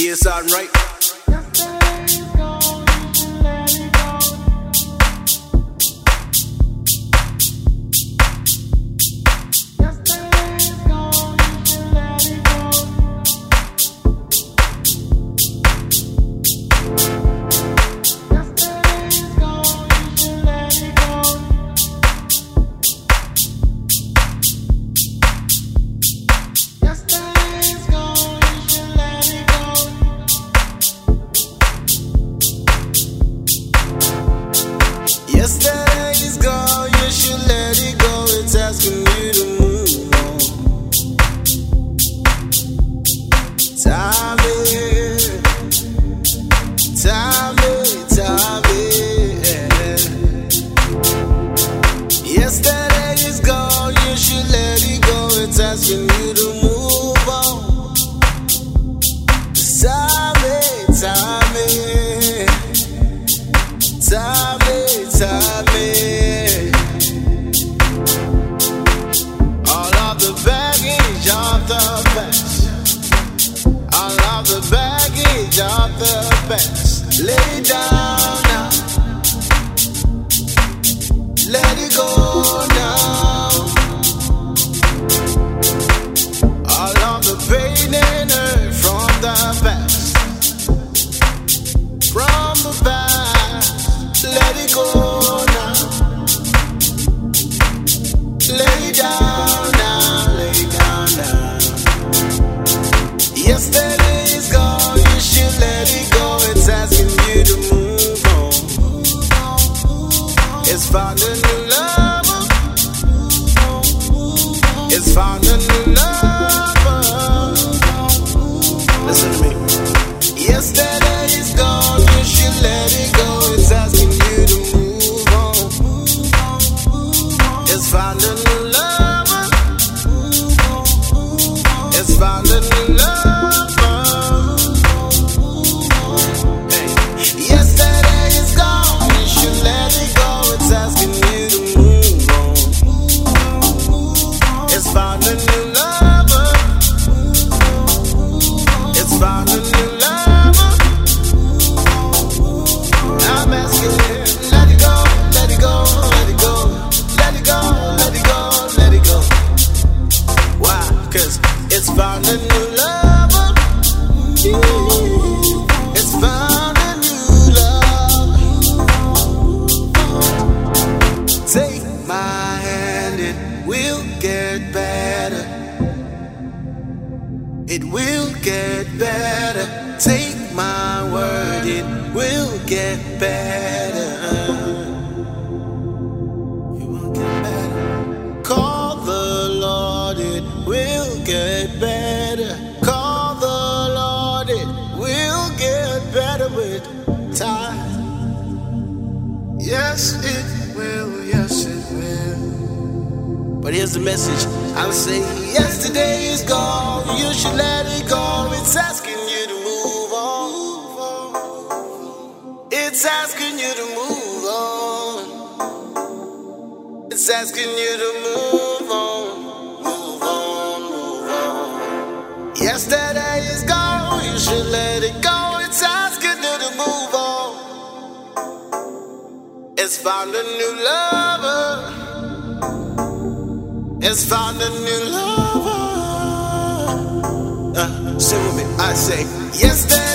Yes, I'm right. love. message and say, Yesterday is gone, you should let it go. It's asking you to move on. It's asking you to move on. It's asking you to move on. Move on, move on. Yesterday is gone, you should let it go. It's asking you to move on. It's found a new lover has found a new lover. Uh, sing with me, I say, yes, there.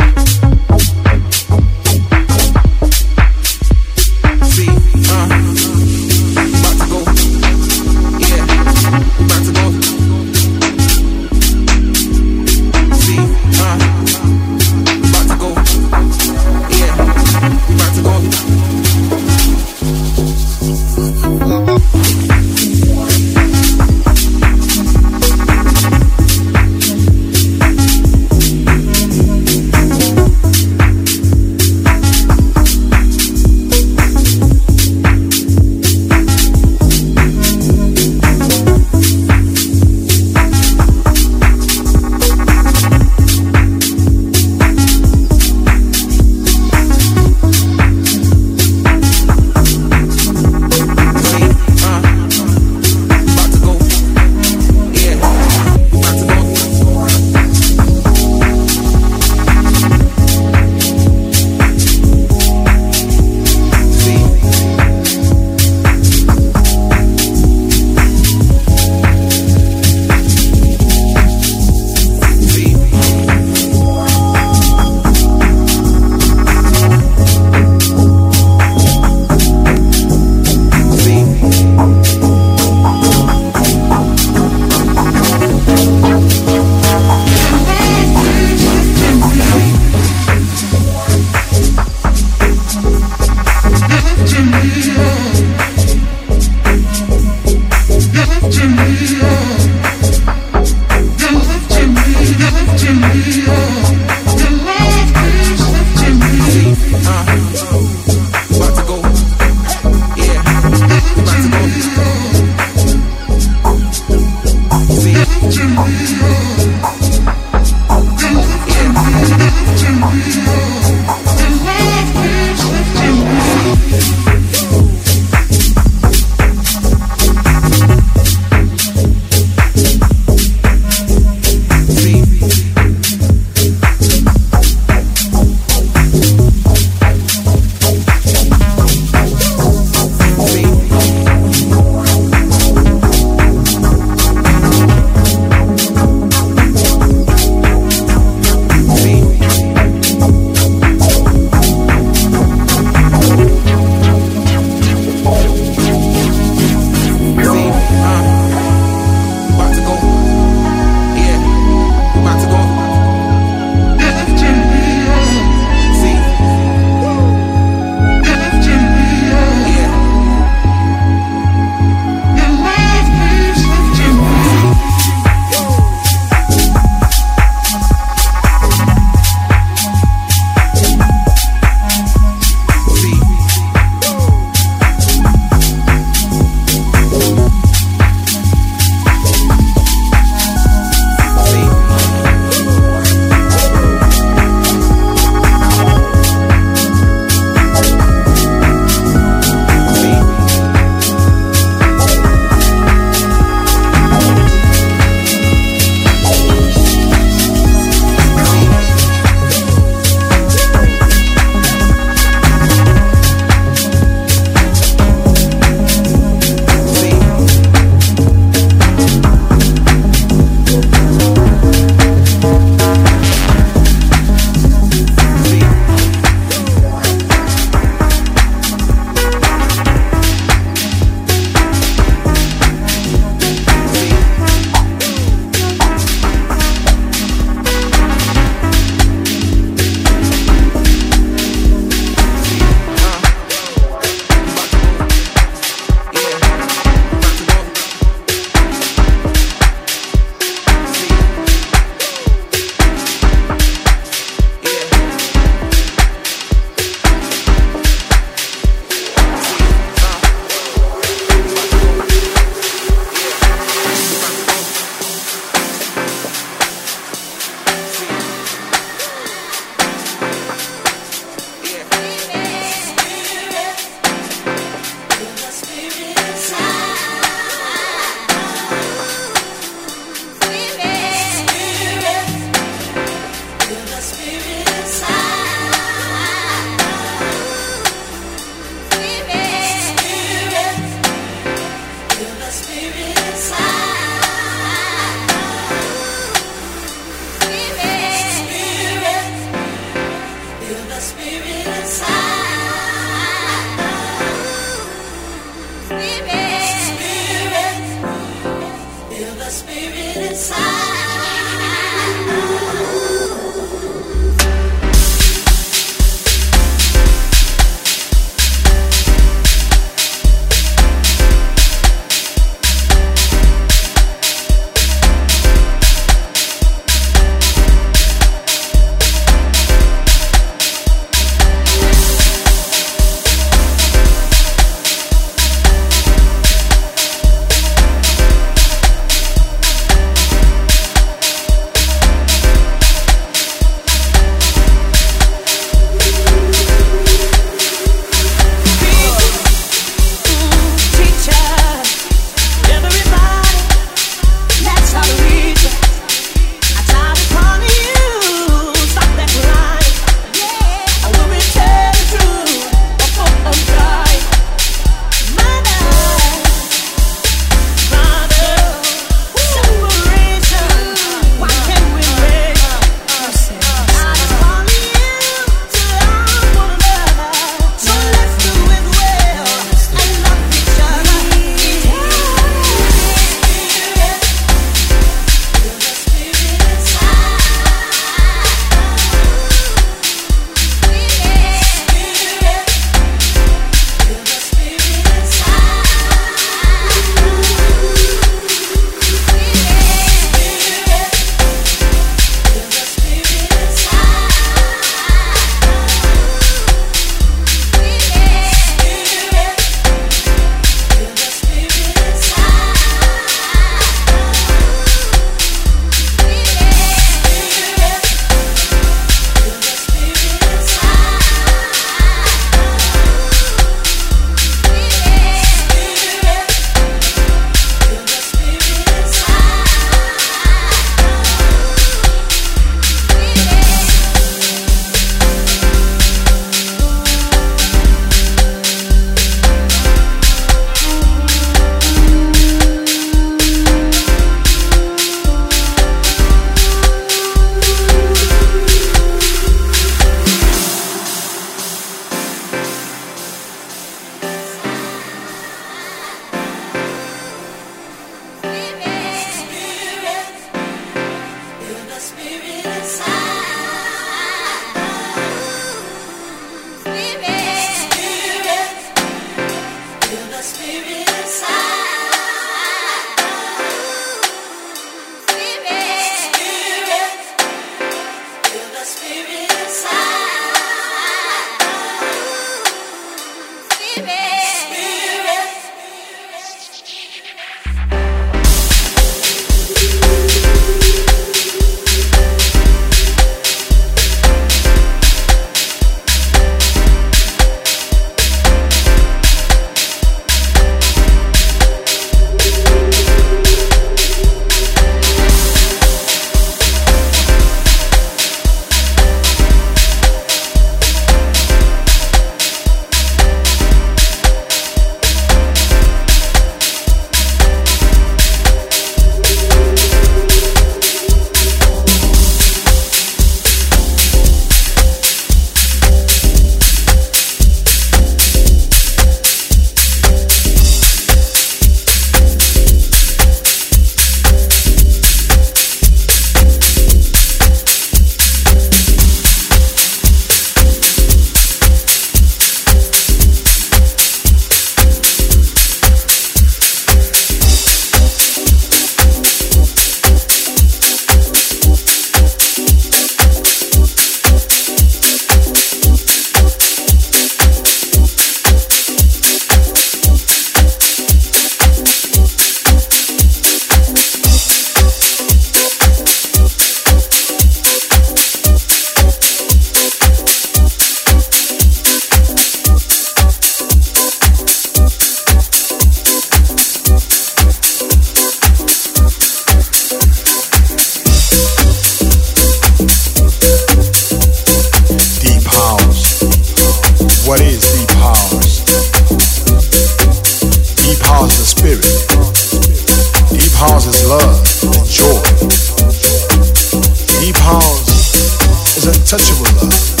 touchable love.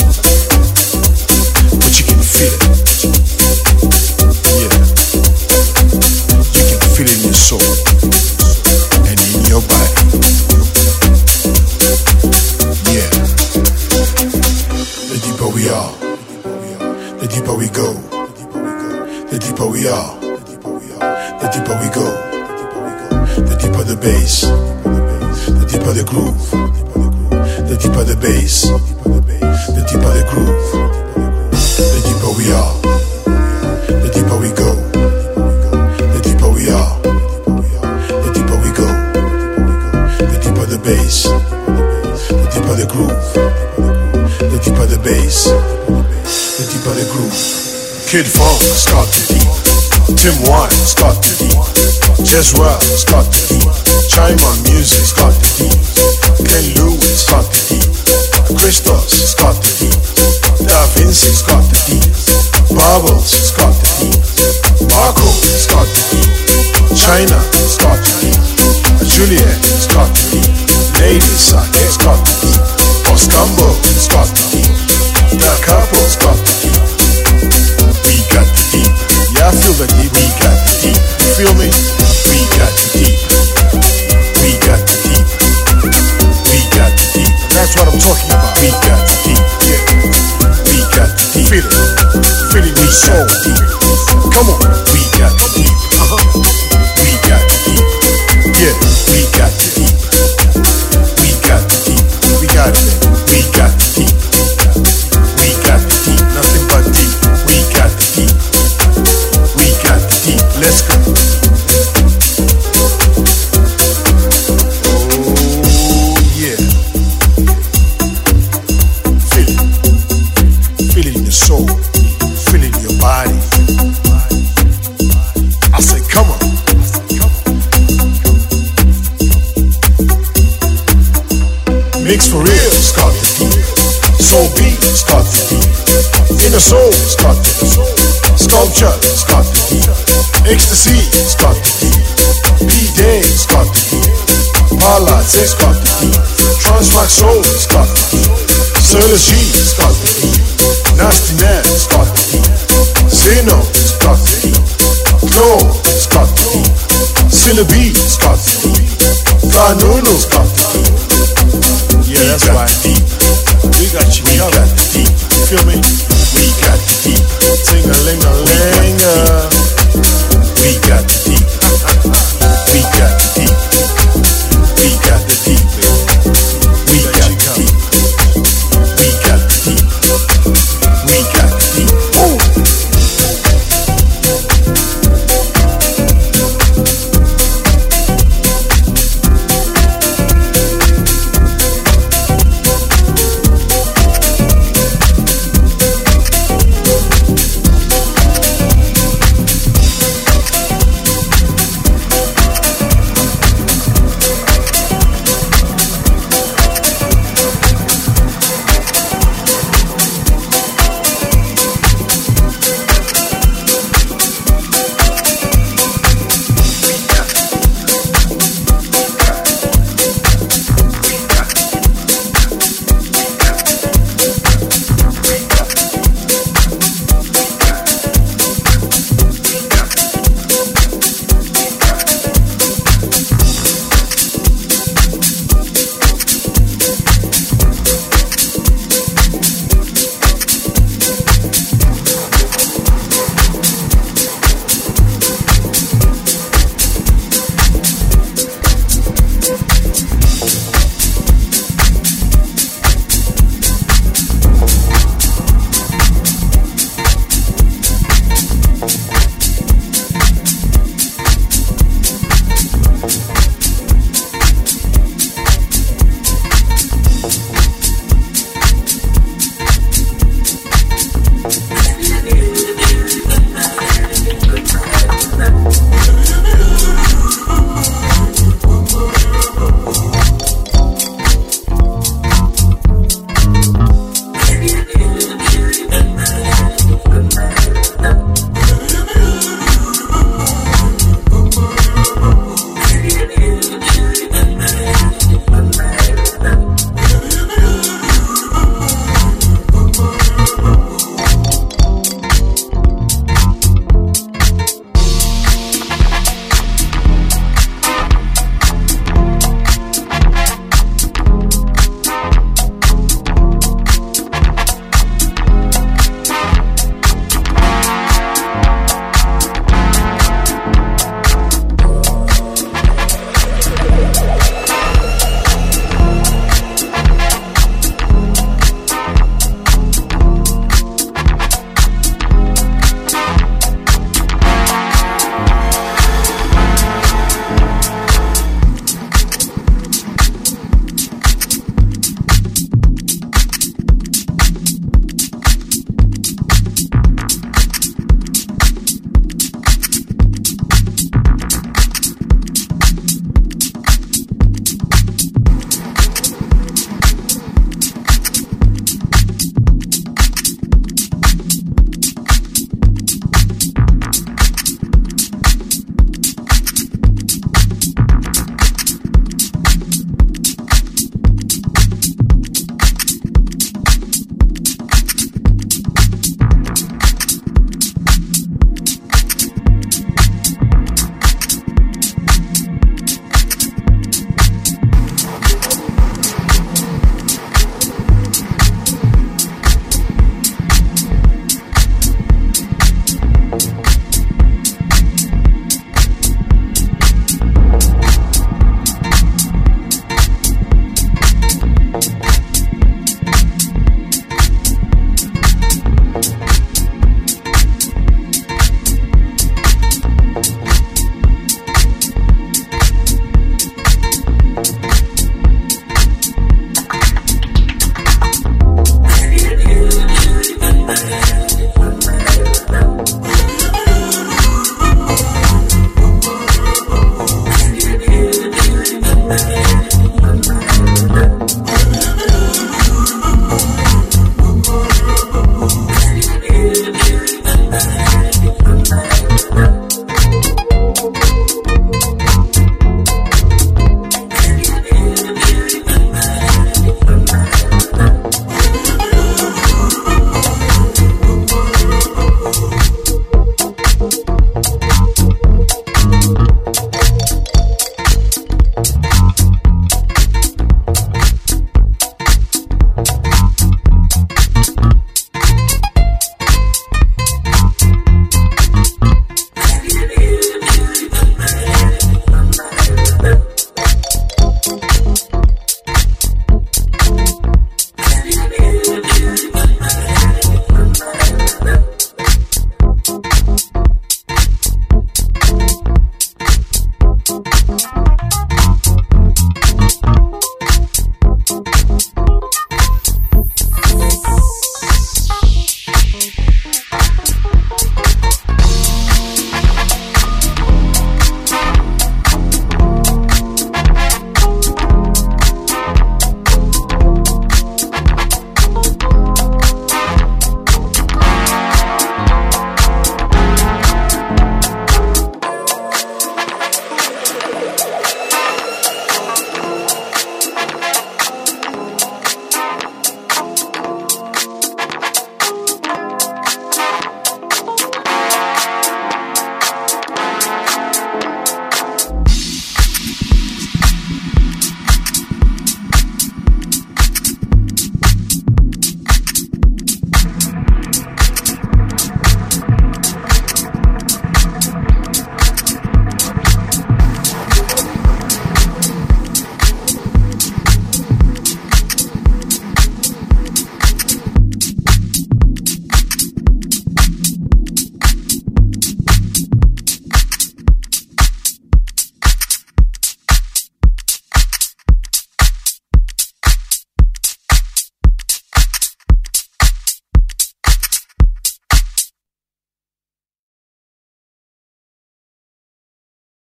bass, the deeper the groove. Kid Funk, start to deep. Tim Wine, start to deep. Jezreel, start to deep. Chima Music, start to deep. Ken Lewis, start to deep. Christos, start to deep. Da Vinci, start to deep. Bubbles, start to deep. Marco, start to deep. China, start to deep. Juliet, start to deep. Ladies, I start to deep. Istanbul, start to deep. The couples got the. We got the. Yeah, I feel the heat. We got the. You feel me? We got the. We got the. We got the that's what I'm talking about. We got the. Yeah. We got the Come on. We got the. Uh-huh. soul, sculpture. Sculpture, sculpture heat. Ecstasy, sculpture heat. P-Day, sculpture heat. Palace, sculpture heat. Transrock soul, sculpture heat. Surge, sculpture heat. Nasty man, sculpture heat. Zeno, sculpture heat. Glow, sculpture heat. Syllabi, sculpture heat. Fanuno, sculpture heat. Yeah, that's right. We got you.